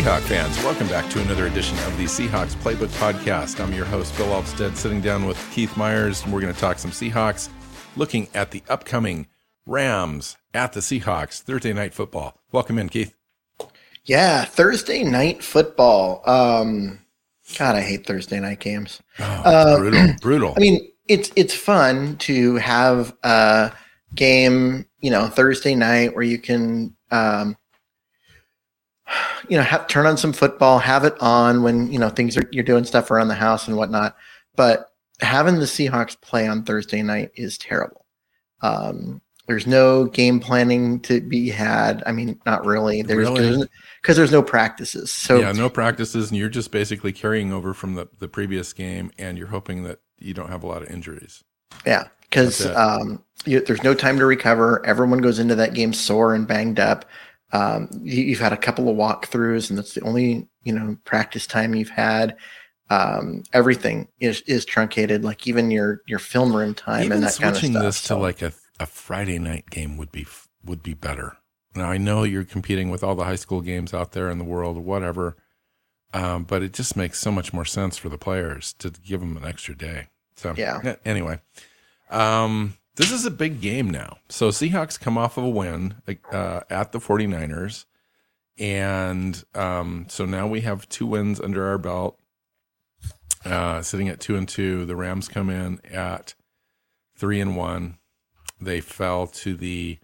Seahawk fans, welcome back to another edition of the Seahawks Playbook Podcast. I'm your host, Bill Alvstead, sitting down with Keith Myers, and we're going to talk some Seahawks, looking at the upcoming Rams at the Seahawks Thursday night football. Welcome in, Keith. Yeah, Thursday night football. Um, God, I hate Thursday night games. Oh, uh, brutal, brutal. I mean, it's it's fun to have a game, you know, Thursday night where you can um, you know, have, turn on some football, have it on when you know things are you're doing stuff around the house and whatnot. But having the Seahawks play on Thursday night is terrible. Um, there's no game planning to be had. I mean, not really. There's because really? there's, there's, no practices. So yeah, no practices, and you're just basically carrying over from the the previous game, and you're hoping that you don't have a lot of injuries. Yeah, because um, there's no time to recover. Everyone goes into that game sore and banged up. Um, you, have had a couple of walkthroughs, and that's the only you know practice time you've had. Um, everything is is truncated, like even your your film room time even and that kind of stuff. Switching this to like a, a Friday night game would be would be better. Now I know you're competing with all the high school games out there in the world, or whatever, um, but it just makes so much more sense for the players to give them an extra day. So yeah. Anyway, um, this is a big game now. So Seahawks come off of a win uh, at the 49ers. And um, so now we have two wins under our belt, uh, sitting at two and two. The Rams come in at three and one. They fell to the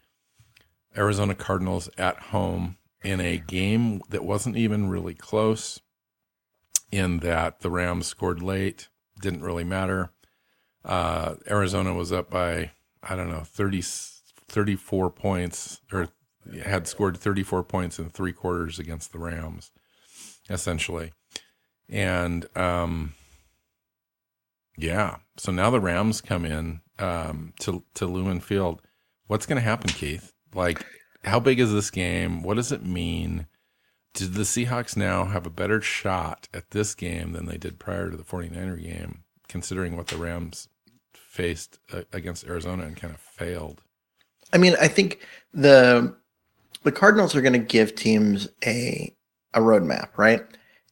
Arizona Cardinals at home in a game that wasn't even really close, in that the Rams scored late, didn't really matter. Uh, Arizona was up by I don't know, 30, 34 points or had scored 34 points in three quarters against the Rams, essentially. And, um, yeah, so now the Rams come in um, to to Lumen Field. What's going to happen, Keith? Like, how big is this game? What does it mean? Did the Seahawks now have a better shot at this game than they did prior to the 49er game, considering what the Rams faced uh, against Arizona and kind of failed. I mean, I think the the Cardinals are going to give teams a a roadmap, right?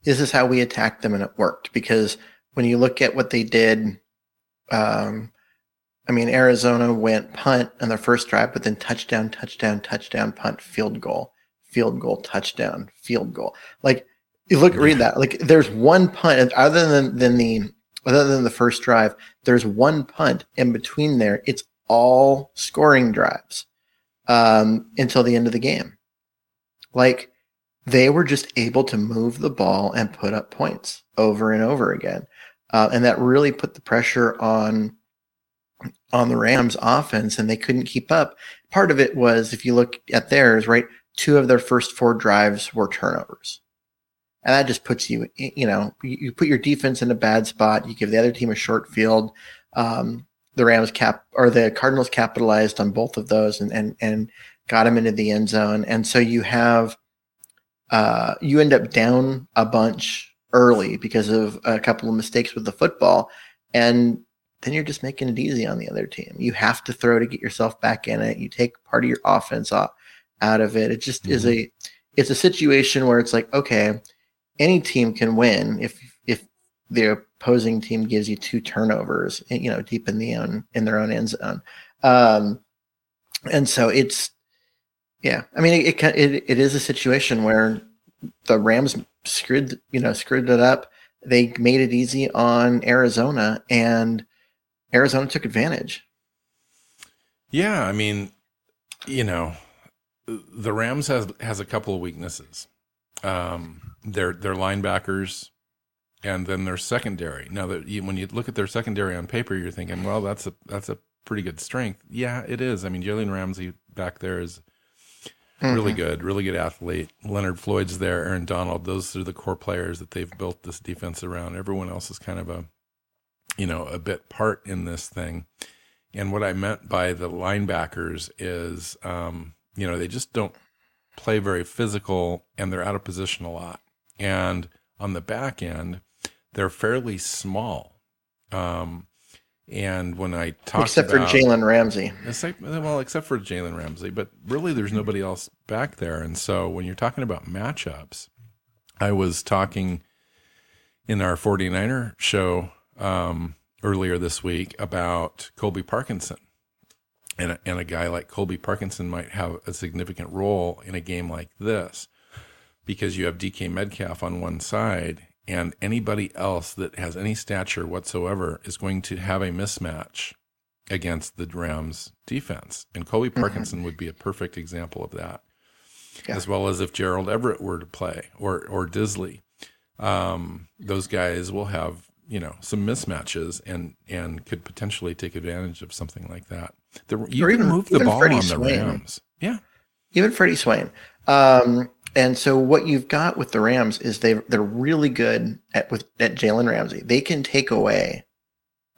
This is how we attacked them, and it worked because when you look at what they did, um, I mean, Arizona went punt on their first drive, but then touchdown, touchdown, touchdown, punt, field goal, field goal, touchdown, field goal. Like you look, read that. Like there's one punt other than than the other than the first drive, there's one punt in between there. It's all scoring drives um, until the end of the game. Like they were just able to move the ball and put up points over and over again, uh, and that really put the pressure on on the Rams offense, and they couldn't keep up. Part of it was, if you look at theirs, right, two of their first four drives were turnovers and that just puts you, you know, you put your defense in a bad spot. You give the other team a short field. Um, the Rams cap or the Cardinals capitalized on both of those and and and got them into the end zone. And so you have uh, you end up down a bunch early because of a couple of mistakes with the football, and then you're just making it easy on the other team. You have to throw to get yourself back in it. You take part of your offense off, out of it. It just mm-hmm. is a it's a situation where it's like okay any team can win if if the opposing team gives you two turnovers, you know, deep in the own in their own end zone. Um, and so it's yeah, I mean, it, it it is a situation where the Rams screwed you know screwed it up. They made it easy on Arizona, and Arizona took advantage. Yeah, I mean, you know, the Rams has has a couple of weaknesses. Um, their their linebackers, and then their secondary. Now that you, when you look at their secondary on paper, you're thinking, well, that's a that's a pretty good strength. Yeah, it is. I mean, Jalen Ramsey back there is Really good, really good athlete. Leonard Floyd's there, Aaron Donald. Those are the core players that they've built this defense around. Everyone else is kind of a, you know, a bit part in this thing. And what I meant by the linebackers is, um, you know, they just don't play very physical and they're out of position a lot. And on the back end, they're fairly small. Um, and when I talk Except about, for Jalen Ramsey. Except, well, except for Jalen Ramsey, but really there's nobody else back there. And so when you're talking about matchups, I was talking in our 49er show um, earlier this week about Colby Parkinson. And a, and a guy like Colby Parkinson might have a significant role in a game like this because you have DK Metcalf on one side and anybody else that has any stature whatsoever is going to have a mismatch against the Rams defense. And Colby Parkinson would be a perfect example of that. Yeah. As well as if Gerald Everett were to play or or Dissly. Um, those guys will have, you know, some mismatches and and could potentially take advantage of something like that. The, you Or even- move the even ball Freddie on the Swain. Rams. Yeah. even Freddie Swain. Um, and so what you've got with the Rams is they they're really good at with at Jalen Ramsey. They can take away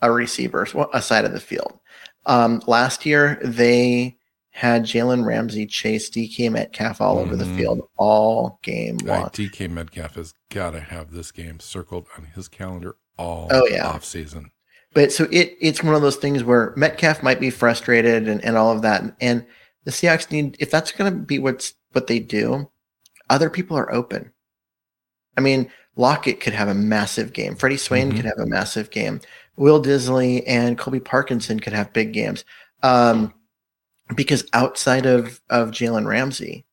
a receiver a side of the field. Um, last year they had Jalen Ramsey chase DK Metcalf all over the Mhm. field all game Right, long. DK Metcalf has got to have this game circled on his calendar all Oh, yeah. off season. But so it it's one of those things where Metcalf might be frustrated and, and all of that. And the Seahawks need if that's gonna be what's what they do, other people are open. I mean, Lockett could have a massive game. Freddie Swain Mhm. could have a massive game. Will Dissly and Colby Parkinson could have big games. Um, because outside of, of Jalen Ramsey,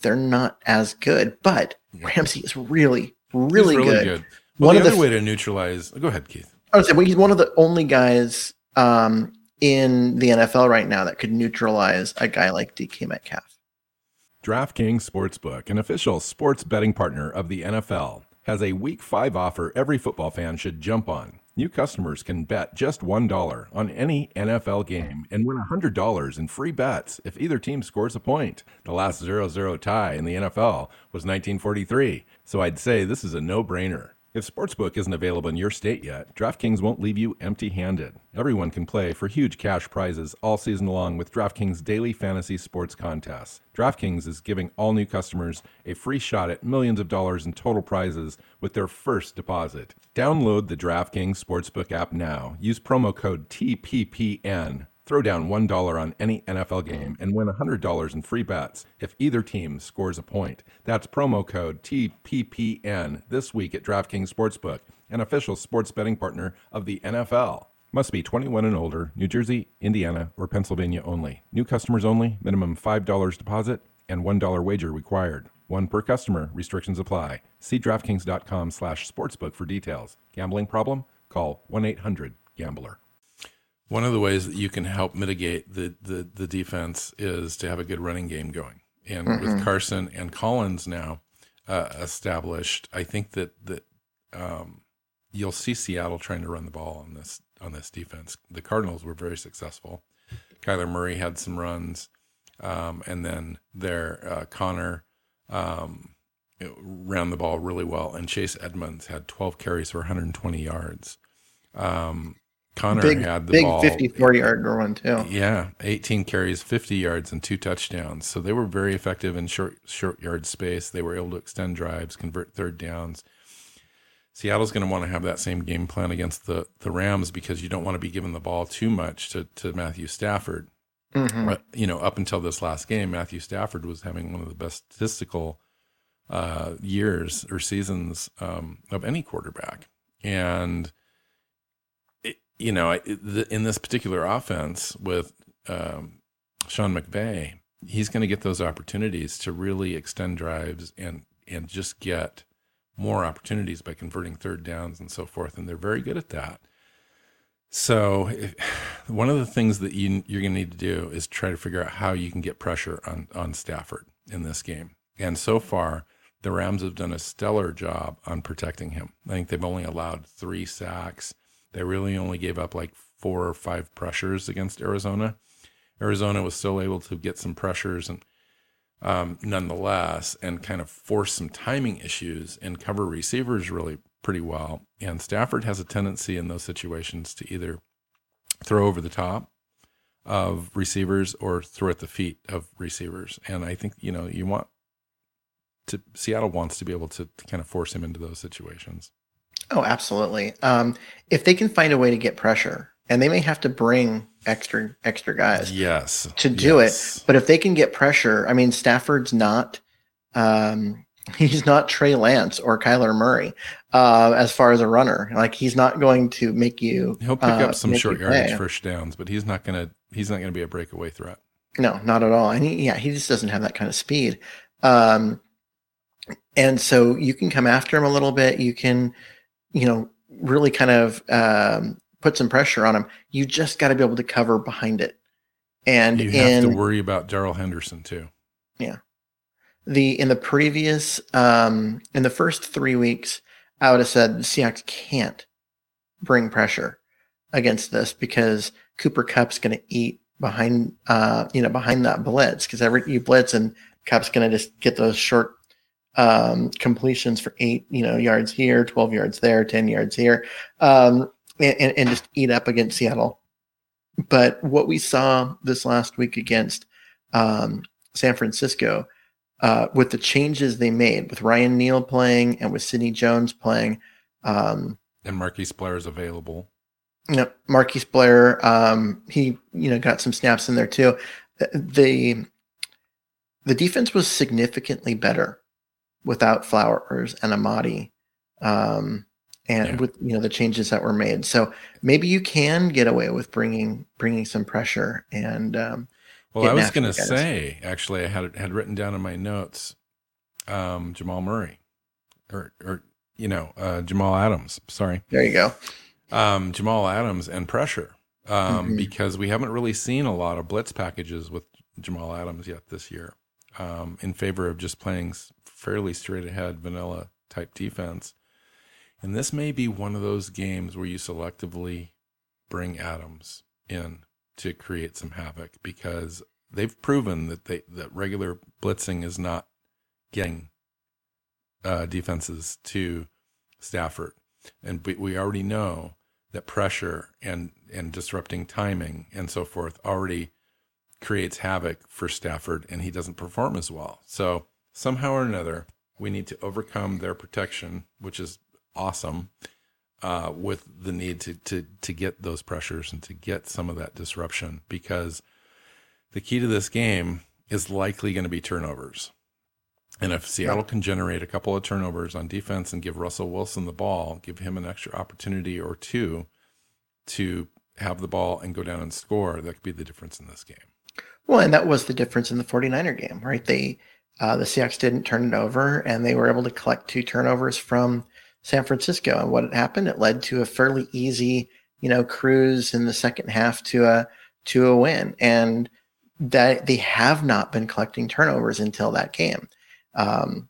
they're not as good. But Ramsey is really, really, He's good. Well, One the of the other f- way to neutralize. Go ahead, Keith. I would say well, he's one of the only guys um, in the NFL right now that could neutralize a guy like DK Metcalf. DraftKings Sportsbook, an official sports betting partner of the NFL, has a Week 5 offer every football fan should jump on. New customers can bet just $1 on any NFL game and win $100 in free bets if either team scores a point. The last 0 0 tie in the NFL was 1943, so I'd say this is a no brainer. If Sportsbook isn't available in your state yet, DraftKings won't leave you empty handed. Everyone can play for huge cash prizes all season long with DraftKings daily fantasy sports contests. DraftKings is giving all new customers a free shot at millions of dollars in total prizes with their first deposit. Download the DraftKings Sportsbook app now. Use promo code TPPN. Throw down $1 on any NFL game and win $100 in free bets if either team scores a point. That's promo code TPPN this week at DraftKings Sportsbook, an official sports betting partner of the NFL. Must be 21 and older, New Jersey, Indiana, or Pennsylvania only. New customers only, minimum $5 deposit and $1 wager required. One per customer, restrictions apply. See DraftKings.com slash sportsbook for details. Gambling problem? Call 1-800-GAMBLER. One of the ways that you can help mitigate the, the, the defense is to have a good running game going. And with Carson and Collins now uh, established, I think that that um, you'll see Seattle trying to run the ball on this on this defense. The Cardinals were very successful. Kyler Murray had some runs, um, and then their uh, Conner um, ran the ball really well, and Chase Edmonds had 12 carries for 120 yards. Um, Conner Big, had the big ball 50, 40 yard run, too. yeah, 18 carries, 50 yards, and two touchdowns. So they were very effective in short short yard space. They were able to extend drives, convert third downs. Seattle's going to want to have that same game plan against the the Rams because you don't want to be giving the ball too much to to Matthew Stafford. Mhm. But you know, up until this last game, Matthew Stafford was having one of the best statistical uh, years or seasons um, of any quarterback, and you know, in this particular offense with um, Sean McVay, he's going to get those opportunities to really extend drives and and just get more opportunities by converting third downs and so forth, and they're very good at that. So, if, one of the things that you you're going to need to do is try to figure out how you can get pressure on on Stafford in this game. And so far, the Rams have done a stellar job on protecting him. I think they've only allowed three sacks. They really only gave up like four or five pressures against Arizona. Arizona was still able to get some pressures and um, nonetheless, and kind of force some timing issues and cover receivers really pretty well. And Stafford has a tendency in those situations to either throw over the top of receivers or throw at the feet of receivers. And I think, you know, you want to, Seattle wants to be able to, to kind of force him into those situations. Oh, absolutely. Um, if they can find a way to get pressure, and they may have to bring extra extra guys, yes, to do yes. it. But if they can get pressure, I mean, Stafford's not um, he's not Trey Lance or Kyler Murray uh, as far as a runner. Like he's not going to make you. He'll pick uh, up some short yardage first downs, but he's not gonna he's not gonna be a breakaway threat. No, not at all. And he, yeah, he just doesn't have that kind of speed. Um, and so you can come after him a little bit. You can, you know, really kind of um, put some pressure on him. You just got to be able to cover behind it. And You have in to worry about Darrell Henderson too. Yeah. The in the previous um, in the first three weeks, I would have said the Seahawks can't bring pressure against this because Cooper Kupp's going to eat behind uh, you know behind that blitz because every you blitz and Kupp's going to just get those short um, completions for eight you know yards here, twelve yards there, ten yards here, um, and, and, and just eat up against Seattle. But what we saw this last week against um, San Francisco, uh, with the changes they made with Ryan Neal playing and with Sidney Jones playing, um, And Marquise Blair is available. you know, Marquise Blair, um, he you know got some snaps in there too. The the defense was significantly better without Flowers and Amadi, um, and Yeah. with you know the changes that were made. So maybe you can get away with bringing bringing some pressure and um, Well, I was going to say, actually, I had had written down in my notes um, Jamal Murray, or or you know uh, Jamal Adams. Sorry, there you go. um, Jamal Adams and pressure, um, Mhm. because we haven't really seen a lot of blitz packages with Jamal Adams yet this year, um, in favor of just playing fairly straight ahead vanilla type defense. And this may be one of those games where you selectively bring Adams in to create some havoc because they've proven that they that regular blitzing is not getting uh, defenses to Stafford, and we, we already know that pressure and and disrupting timing and so forth already creates havoc for Stafford, and he doesn't perform as well. So somehow or another, we need to overcome their protection, which is awesome, uh, with the need to to to get those pressures and to get some of that disruption because the key to this game is likely going to be turnovers. And if Seattle can generate a couple of turnovers on defense and give Russell Wilson the ball, give him an extra opportunity or two to have the ball and go down and score, that could be the difference in this game. Well, and that was the difference in the 49er game, right? They uh, the Seahawks didn't turn it over, and they were able to collect two turnovers from San Francisco. And what had happened? It led to a fairly easy, you know, cruise in the second half to a to a win. And that they have not been collecting turnovers until that game. Um,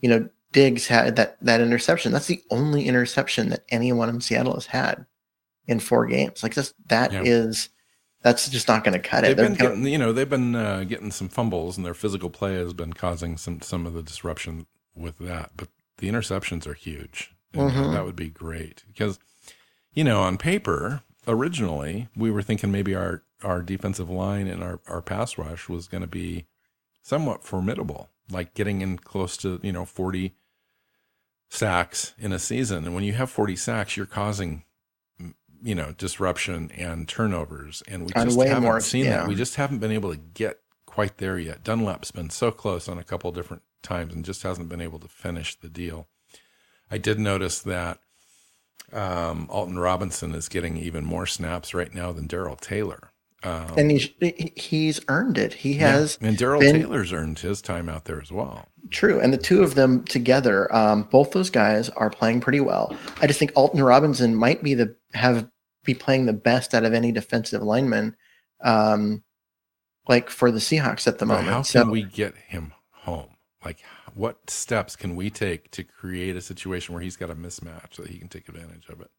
you know, Diggs had that that interception. That's the only interception that anyone in Seattle has had in four games. Like this, that Yeah. is that's just not going to cut They've it. They're been getting, you know, they've been uh, getting some fumbles, and their physical play has been causing some some of the disruption with that. But the interceptions are huge, and Mhm. that would be great because, you know, on paper, originally we were thinking maybe our our defensive line and our our pass rush was going to be somewhat formidable, like getting in close to you know forty sacks in a season, and when you have forty sacks, you're causing you know disruption and turnovers, and we And just haven't more- seen yeah. that. We just haven't been able to get quite there yet. Dunlap's been so close on a couple different times and just hasn't been able to finish the deal. I did notice that um, Alton Robinson is getting even more snaps right now than Darrell Taylor. Um, and he's he's earned it. He has yeah, and Darrell Taylor's earned his time out there as well. true, and the two of them together, um, both those guys are playing pretty well. I just think Alton Robinson might be the have be playing the best out of any defensive lineman, um, like for the Seahawks at the But moment. how so can we get him home? Like, what steps can we take to create a situation where he's got a mismatch so that he can take advantage of it?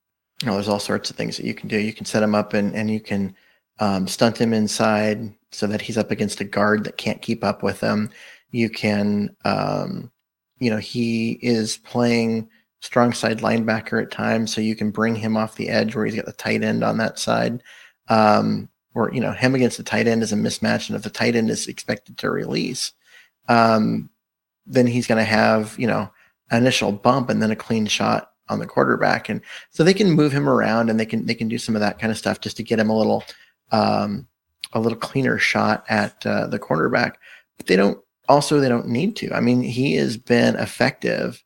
you know, there's all sorts of things that you can do. You can set him up and and you can um, stunt him inside so that he's up against a guard that can't keep up with him. You can, um, you know, he is playing strong side linebacker at times, so you can bring him off the edge where he's got the tight end on that side. Um, or you know, him against the tight end is a mismatch, and if the tight end is expected to release, um, then he's going to have you know an initial bump and then a clean shot on the quarterback, and so they can move him around and they can they can do some of that kind of stuff just to get him a little um, a little cleaner shot at uh, the cornerback. But they don't also they don't need to. I mean, he has been effective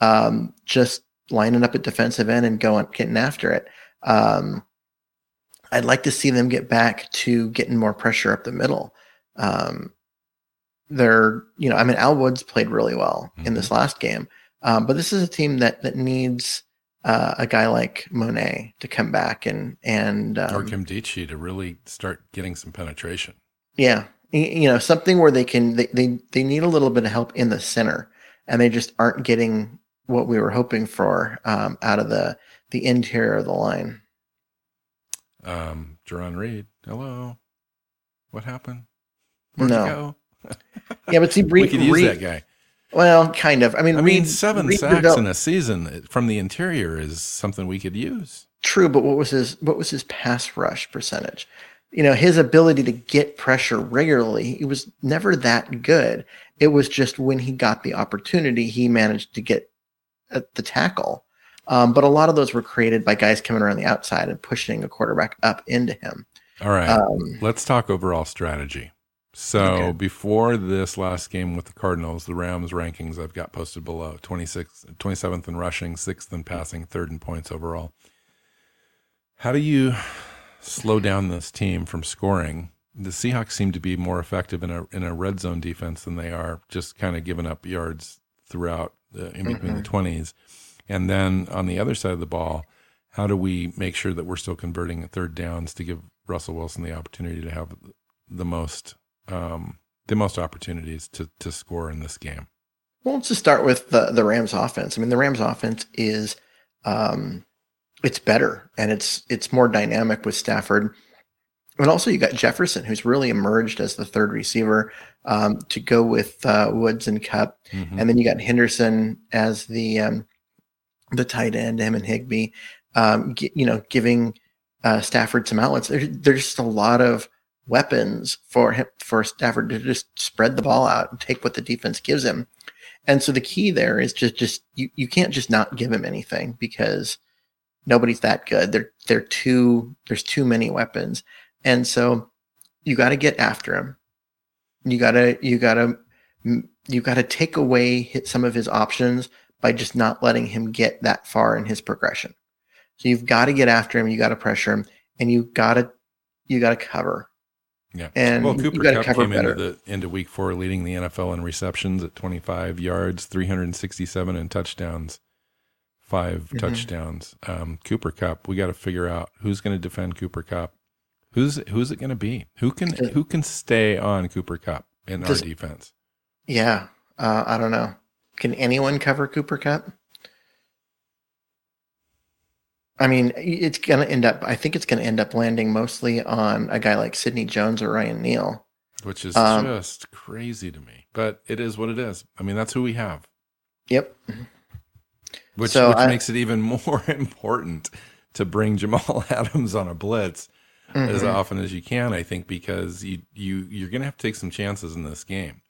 um, just lining up at defensive end and going getting after it. Um, I'd like to see them get back to getting more pressure up the middle. Um, they're, you know, I mean, Al Woods played really well mm-hmm. in this last game, um, but this is a team that that needs uh, a guy like Mone to come back and and um, or Nkemdiche to really start getting some penetration. Yeah, you know, something where they can they, they they need a little bit of help in the center, and they just aren't getting what we were hoping for um, out of the the interior of the line. Um, Jarran Reed, hello. What happened? Where'd no. yeah, but see, Reed, we could use Reed, that guy. Well, kind of. I mean, I mean, seven Reed sacks in a season from the interior is something we could use. True, but what was his what was his pass rush percentage? You know, his ability to get pressure regularly, he was never that good. It was just when he got the opportunity, he managed to get at the tackle. Um, but a lot of those were created by guys coming around the outside and pushing a quarterback up into him. All right. Um, Let's talk overall strategy. So okay. before this last game with the Cardinals, the Rams rankings I've got posted below 26th, 27th in rushing, sixth in passing, third in points overall. How do you slow down this team from scoring? The Seahawks seem to be more effective in a in a red zone defense than they are just kind of giving up yards throughout the, in between mm-hmm. the twenties. And then on the other side of the ball, how do we make sure that we're still converting third downs to give Russell Wilson the opportunity to have the most um, the most opportunities to to score in this game? Well, let's just start with the the Rams offense. I mean, the Rams offense is um, it's better and it's it's more dynamic with Stafford. And also, you got Jefferson, who's really emerged as the third receiver um, to go with uh, Woods and Kupp, mm-hmm. and then you got Henderson as the um, the tight end, him and Higbee. Um, you know, giving uh, Stafford some outlets. There, there's just a lot of weapons for him for Stafford to just spread the ball out and take what the defense gives him. And so the key there is just just you, you can't just not give him anything because nobody's that good. They're they're too there's too many weapons. And so you got to get after him. You got to you got to you got to take away some of his options by just not letting him get that far in his progression. So you've got to get after him, you got to pressure him, and you got to you got to cover. Yeah. And well, Cooper Kupp came better. into the into week four leading the NFL in receptions at 25 yards, 367 and touchdowns, 5 mm-hmm. touchdowns. Um, Cooper Kupp, we got to figure out who's going to defend Cooper Kupp. Who's who's it going to be? Who can who can stay on Cooper Kupp in Does, our defense? Yeah, uh, I don't know. Can anyone cover Cooper Kupp? I mean, it's going to end up. I think it's going to end up landing mostly on a guy like Sidney Jones or Ryan Neal, which is um, just crazy to me. But it is what it is. I mean, that's who we have. Yep. Which, so which I, makes it even more important to bring Jamal Adams on a blitz mm-hmm. as often as you can. I think because you you you're going to have to take some chances in this game.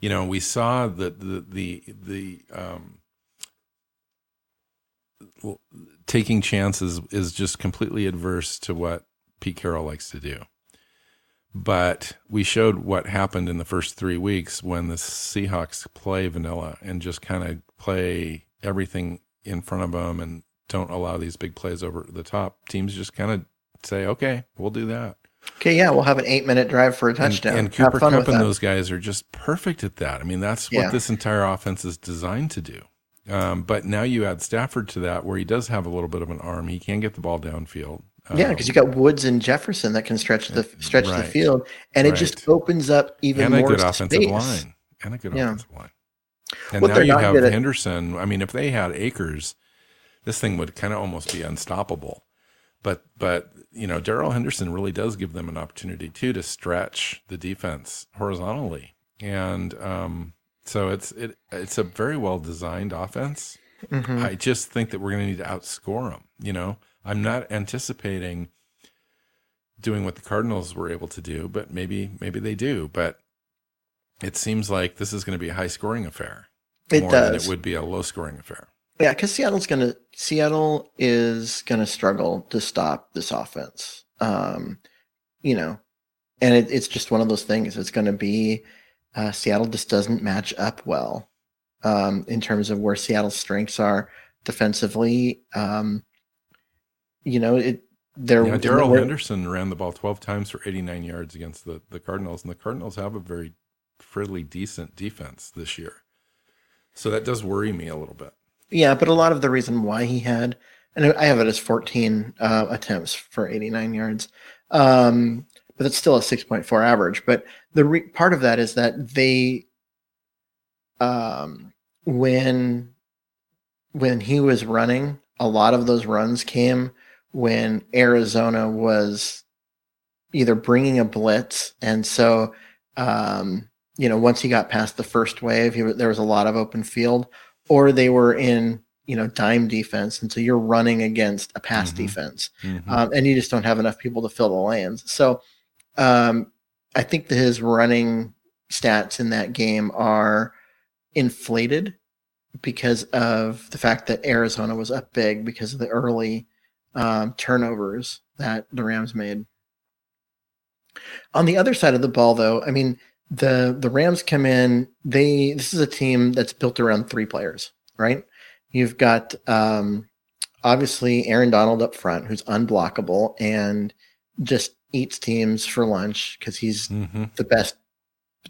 You know, we saw that the the the um, taking chances is just completely adverse to what Pete Carroll likes to do. But we showed what happened in the first three weeks when the Seahawks play vanilla and just kind of play everything in front of them and don't allow these big plays over the top. Teams just kind of say, okay, we'll do that. Okay, yeah, we'll have an eight minute drive for a touchdown. And, and Cooper Kupp and those guys are just perfect at that. I mean, that's what yeah. this entire offense is designed to do. Um, but now you add Stafford to that, where he does have a little bit of an arm. He can get the ball downfield. Um, yeah, because you got Woods and Jefferson that can stretch the stretch right. the field, and right. it just opens up even and more. And a good offensive line. And a good yeah. offensive line. And what now you have Henderson. I mean, if they had Akers, this thing would kind of almost be unstoppable. But but you know, Darrell Henderson really does give them an opportunity too to stretch the defense horizontally. and um, so it's it it's a very well designed offense. Mhm. I just think that we're going to need to outscore them. You know, I'm not anticipating doing what the Cardinals were able to do, but maybe maybe they do. But it seems like this is going to be a high scoring affair It more than does. it would be a low scoring affair. Yeah, because Seattle's gonna Seattle is gonna struggle to stop this offense. Um, you know, and it, it's just one of those things. It's gonna be uh, Seattle just doesn't match up well um, in terms of where Seattle's strengths are defensively. Um, you know, it they're Yeah, Darrell Henderson ran the ball 12 times for 89 yards against the, the Cardinals, and the Cardinals have a very fairly decent defense this year. So that does worry me a little bit. Yeah, but a lot of the reason why he had, and I have it as 14 uh, attempts for 89 yards, um, but that's still a 6.4 average. But the re- part of that is that they, um, when when he was running, a lot of those runs came when Arizona was either bringing a blitz, and so um, you know once he got past the first wave, he, there was a lot of open field or they were in you know dime defense and so you're running against a pass Mhm. defense Mhm. um, and you just don't have enough people to fill the lanes so um, i think that his running stats in that game are inflated because of the fact that arizona was up big because of the early um, turnovers that the rams made on the other side of the ball though i mean the the Rams come in. They this is a team that's built around three players, right? You've got um, obviously Aaron Donald up front, who's unblockable and just eats teams for lunch because he's Mhm. the best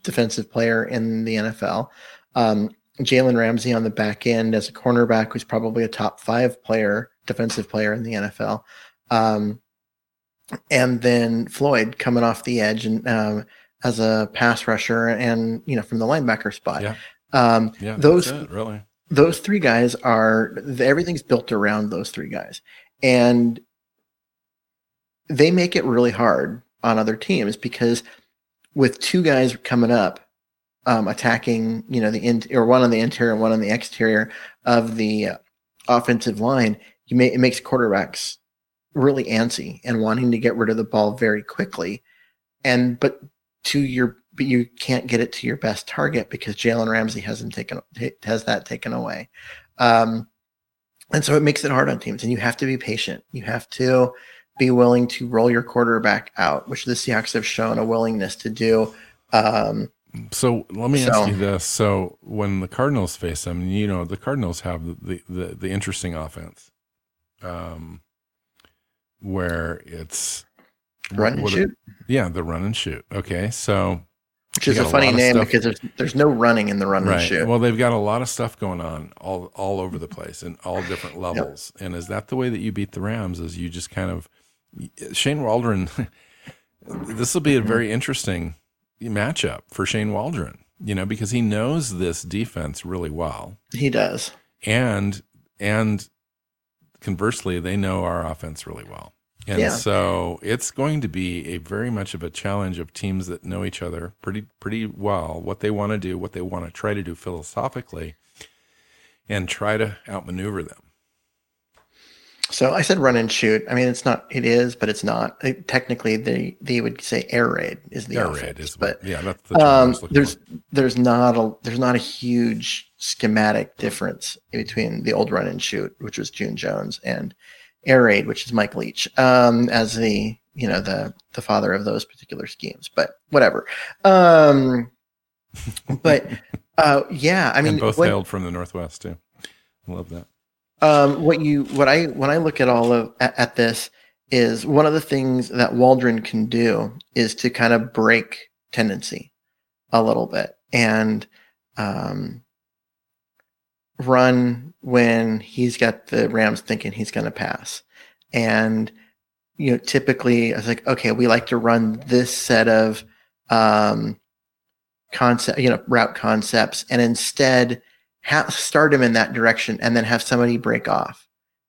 defensive player in the NFL. Um, Jalen Ramsey on the back end as a cornerback, who's probably a top five player, defensive player in the NFL. Um, and then Floyd coming off the edge and um, as a pass rusher and you know from the linebacker spot. Yeah. Um, Yeah, those it, really. those three guys are everything's built around those three guys, and they make it really hard on other teams because with two guys coming up, um, attacking you know the in or one on the interior and one on the exterior of the uh, offensive line, you may it makes quarterbacks really antsy and wanting to get rid of the ball very quickly, and but to your but you can't get it to your best target because Jalen Ramsey hasn't taken has that taken away. Um, and so it makes it hard on teams, and you have to be patient. You have to be willing to roll your quarterback out, which the Seahawks have shown a willingness to do. Um, So let me So- ask you this: So when the Cardinals face them, you know the Cardinals have the the, the interesting offense, um, where it's run and shoot, Yeah, the run and shoot. Okay, so which is a got a funny name stuff- because there's there's no running in the run and shoot. Well, they've got a lot of stuff going on all all over the place and all different levels. And is that the way that you beat the Rams? Is you just kind of Shane Waldron? this will be a mm-hmm. very interesting matchup for Shane Waldron. You know, because he knows this defense really well, he does. and and conversely, they know our offense really well. And Yeah. so it's going to be a very much of a challenge of teams that know each other pretty pretty well, what they want to do, what they want to try to do philosophically, and try to outmaneuver them. So I said run and shoot. I mean, it's not. It is, but it's not. It- technically, they they would say air raid is the Air offense, raid is but yeah, that's the um, there's for. there's not a there's not a huge schematic difference between the old run and shoot, which was June Jones, and air raid, which is Mike Leach, um, as the you know the the father of those particular schemes. But whatever. Um, but uh, yeah, I mean, and both what- hailed from the Northwest too. Love that. um, what you what I when I look at all of at, at this is one of the things that Waldron can do is to kind of break tendency a little bit and um, run when he's got the Rams thinking he's going to pass. And you know, typically I was like, okay, we like to run this set of um, concept, you know, route concepts, and instead ha- start him in that direction, and then have somebody break off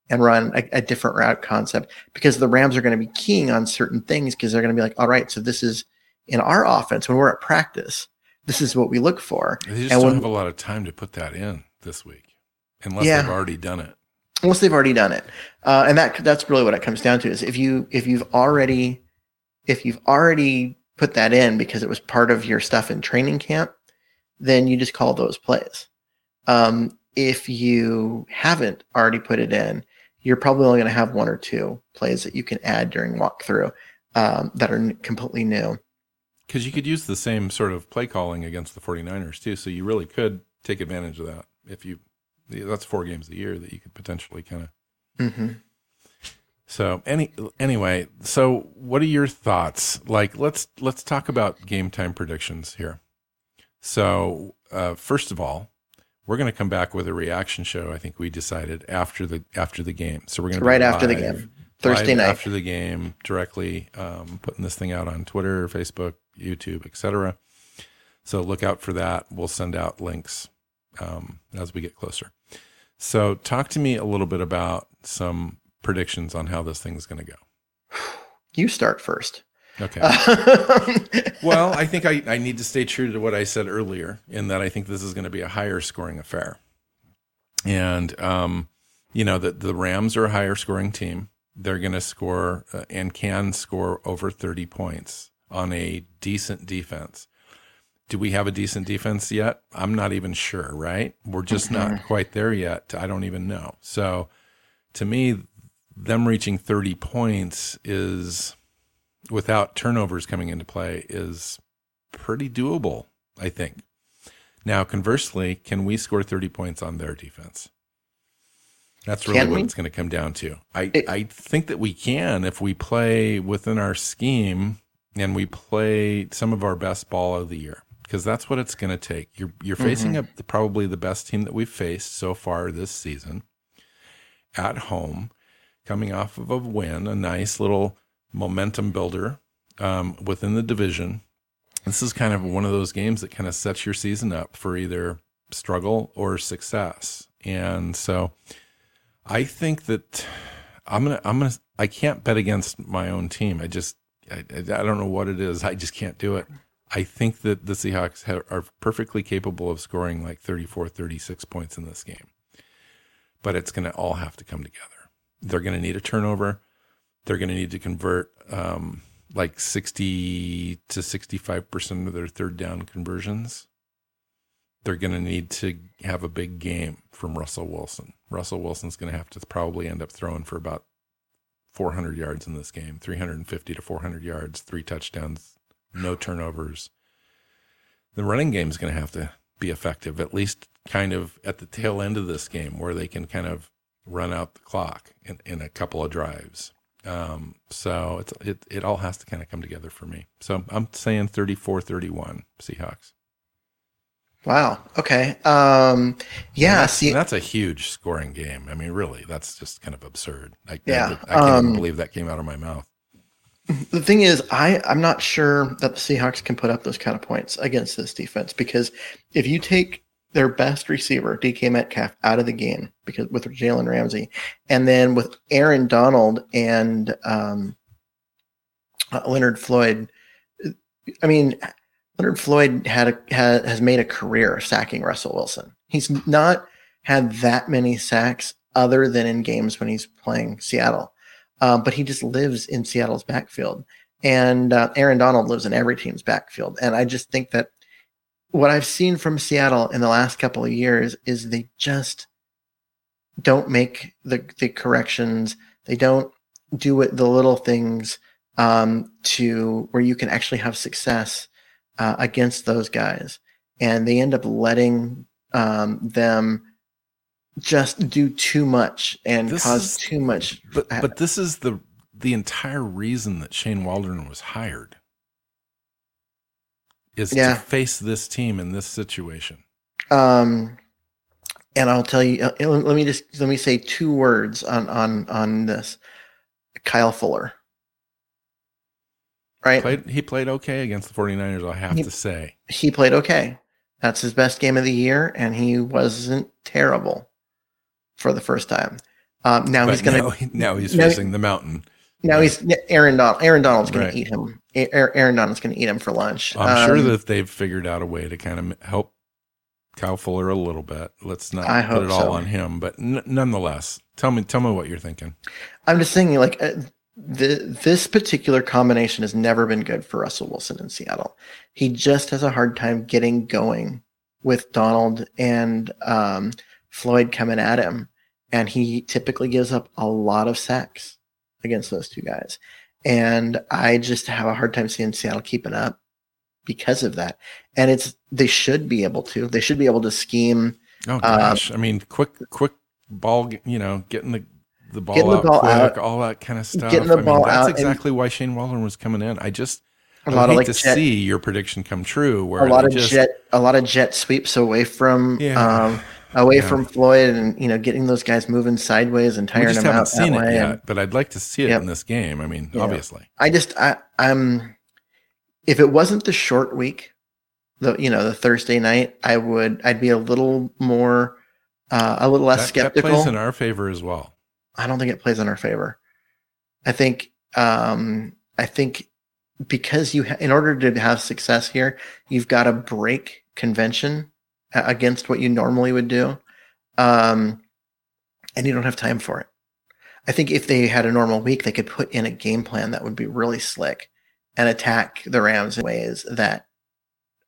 and run a, a different route concept because the Rams are going to be keying on certain things because they're going to be like, all right, so this is in our offense when we're at practice. this is what we look for. They just And don't when- have a lot of time to put that in this week, unless Yeah. they've already done it. Unless they've already done it, uh, and that that's really what it comes down to is if you if you've already if you've already put that in because it was part of your stuff in training camp, then you just call those plays. Um, if you haven't already put it in, you're probably only going to have one or two plays that you can add during walkthrough um, that are n- completely new. Because you could use the same sort of play calling against the 49ers too. So you really could take advantage of that if you, that's four games a year that you could potentially kind of hmm So any anyway, so what are your thoughts? Like let's let's talk about game time predictions here. So uh, first of all, we're going to come back with a reaction show. I think we decided after the after the game. So we're going to Right after the game, Thursday night. after the game, directly um, putting this thing out on Twitter, Facebook, YouTube, etc. So look out for that. We'll send out links um, as we get closer. So talk to me a little bit about some predictions on how this thing's going to go. You start first. Okay. Well, I think I, I need to stay true to what I said earlier in that I think this is going to be a higher scoring affair. And, um, you know, that the Rams are a higher scoring team. They're going to score uh, and can score over 30 points on a decent defense. Do we have a decent defense yet? I'm not even sure, right? We're just not quite there yet. I don't even know. So to me, them reaching 30 points is without turnovers coming into play is pretty doable, I think. Now, conversely, can we score 30 points on their defense? That's really Can what we? it's going to come down to. I, It- I think that we can if we play within our scheme and we play some of our best ball of the year because that's what it's going to take. You're you're facing a, probably the best team that we've faced so far this season at home, coming off of a win, a nice little momentum builder um, within the division. This is kind of one of those games that kind of sets your season up for either struggle or success. And so I think that I'm to, I'm to, I can't bet against my own team. I just, I I don't know what it is. I just can't do it. I think that the Seahawks have, are perfectly capable of scoring like 34, 36 points in this game. But it's going to all have to come together. They're going to need a turnover. They're going to need to convert um, like 60 to 65% of their third down conversions. They're going to need to have a big game from Russell Wilson. Russell Wilson's going to have to probably end up throwing for about 400 yards in this game 350 to 400 yards, three touchdowns, no turnovers. The running game is going to have to be effective, at least kind of at the tail end of this game where they can kind of run out the clock in, in a couple of drives. Um, so it's, it, it all has to kind of come together for me. So I'm saying 34 31 Seahawks. wow. Okay. Um, yeah. that's, See, that's a huge scoring game. I mean, really, that's just kind of absurd. I, Yeah, I, I can't even um, believe that came out of my mouth. The thing is, I I'm not sure that the Seahawks can put up those kind of points against this defense because if you take their best receiver DK Metcalf out of the game because with Jalen Ramsey, and then with Aaron Donald and um, uh, Leonard Floyd, I mean, Leonard Floyd had a had, has made a career sacking Russell Wilson. He's not had that many sacks other than in games when he's playing Seattle. Um, but he just lives in Seattle's backfield. And uh, Aaron Donald lives in every team's backfield. And I just think that what I've seen from Seattle in the last couple of years is they just don't make the, the corrections. They don't do it the little things um, to where you can actually have success uh, against those guys. And they end up letting um, them just do too much and This cause is- too much. But but this is the the entire reason that Shane Waldron was hired is Yeah. to face this team in this situation. Um, and I'll tell you. uh, Let me just let me say two words on on on this. Kyle Fuller. Right, Played he played okay against the 49ers, I have He- to say. he played okay. That's his best game of the year, and he wasn't terrible for the first time. Um, now But he's gonna now, he's now- facing the mountain. Now he's Aaron Donald. Aaron Donald's going Right. to eat him. Aaron Donald's going to eat him for lunch. I'm sure Um, that they've figured out a way to kind of help Kyle Fuller a little bit. Let's not I put it all so. on him, but n- nonetheless, tell me tell me what you're thinking. I'm just thinking like uh, the, this particular combination has never been good for Russell Wilson in Seattle. He just has a hard time getting going with Donald and um, Floyd coming at him, and he typically gives up a lot of sacks against those two guys. And I just have a hard time seeing Seattle keeping up because of that. And it's they should be able to. They should be able to scheme Oh Uh, gosh, I mean, quick quick ball, you know, getting the the ball Getting the ball quick, out. all that kind of stuff. Getting the I mean, ball that's out exactly why Shane Waldron was coming in. I just a I lot of like to jet, see your prediction come true. Where a lot of just, jet a lot of jet sweeps away from Yeah. um away Yeah. from Floyd and you know getting those guys moving sideways and tiring just them haven't out seen that it way. yet, And but I'd like to see it Yep. in this game. I mean, Yeah. obviously, I just I I'm if it wasn't the short week, the you know the Thursday night, I would I'd be a little more uh, a little less that, that skeptical. plays in our favor as well. I don't think it plays in our favor. I think um, I think because you ha- in order to have success here, you've got to break convention against what you normally would do, um, and you don't have time for it. I think if they had a normal week, they could put in a game plan that would be really slick and attack the Rams in ways that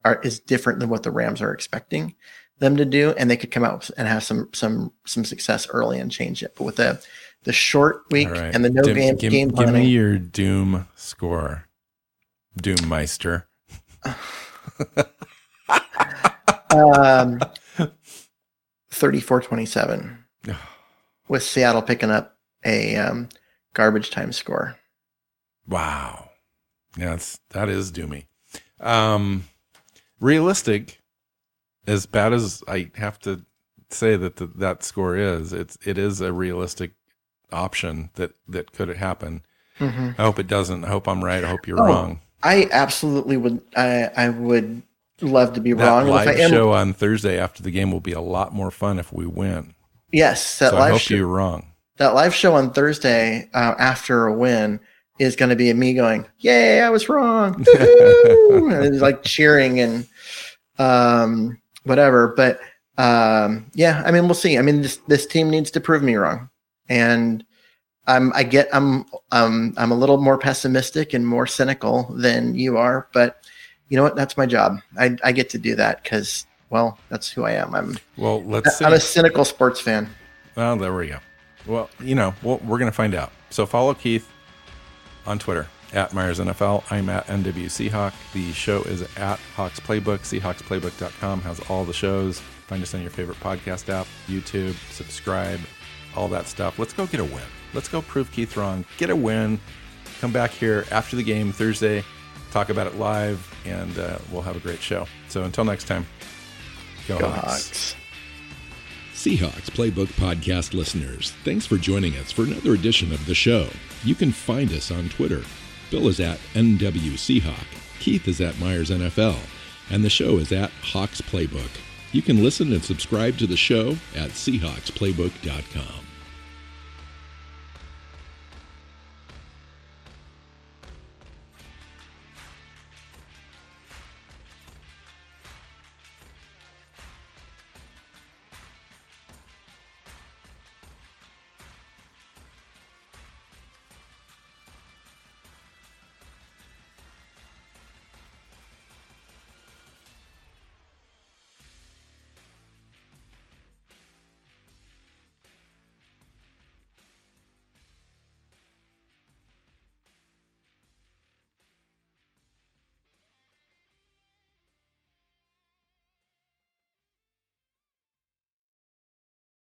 are is different than what the Rams are expecting them to do, and they could come out and have some some some success early and change it. But with the the short week right. and the no Dim- game give, game give me your Doom score, Doom Meister. um, 34-27 with Seattle picking up a um, garbage time score. Wow. Yeah, that's that is doomy. Um realistic as bad as I have to say that the, that score is, it's it is a realistic option that that could happen. Mhm. I hope it doesn't. I hope I'm right. I hope you're Oh, wrong. I absolutely would. I I would love to be That wrong. Live I am, show on Thursday after the game will be a lot more fun if we win. yes, that So I live hope show. you're wrong. that live show on Thursday uh, after a win is going to be me going, "Yay, I was wrong!" And it's like cheering and um, whatever. But um, yeah, I mean, we'll see. I mean, this this team needs to prove me wrong, and I'm I get I'm um I'm a little more pessimistic and more cynical than you are, but you know what? That's my job. I I get to do that because well, that's who I am. I'm Well, let's. I'm a cynical sports fan. Well, there we go. Well, you know, well, we're going to find out. So follow Keith on Twitter at Myers NFL. I'm at NW Seahawk. The show is at Hawks Playbook. SeahawksPlaybook.com has all the shows. Find us on your favorite podcast app, YouTube, subscribe, all that stuff. Let's go get a win. Let's go prove Keith wrong. Get a win. Come back here after the game Thursday, talk about it live, and uh, we'll have a great show. So until next time, go, Go Hawks. Hawks. Seahawks Playbook Podcast listeners, thanks for joining us for another edition of the show. You can find us on Twitter. Bill is at NW Seahawk, Keith is at Myers NFL, and the show is at Hawks Playbook. You can listen and subscribe to the show at SeahawksPlaybook.com.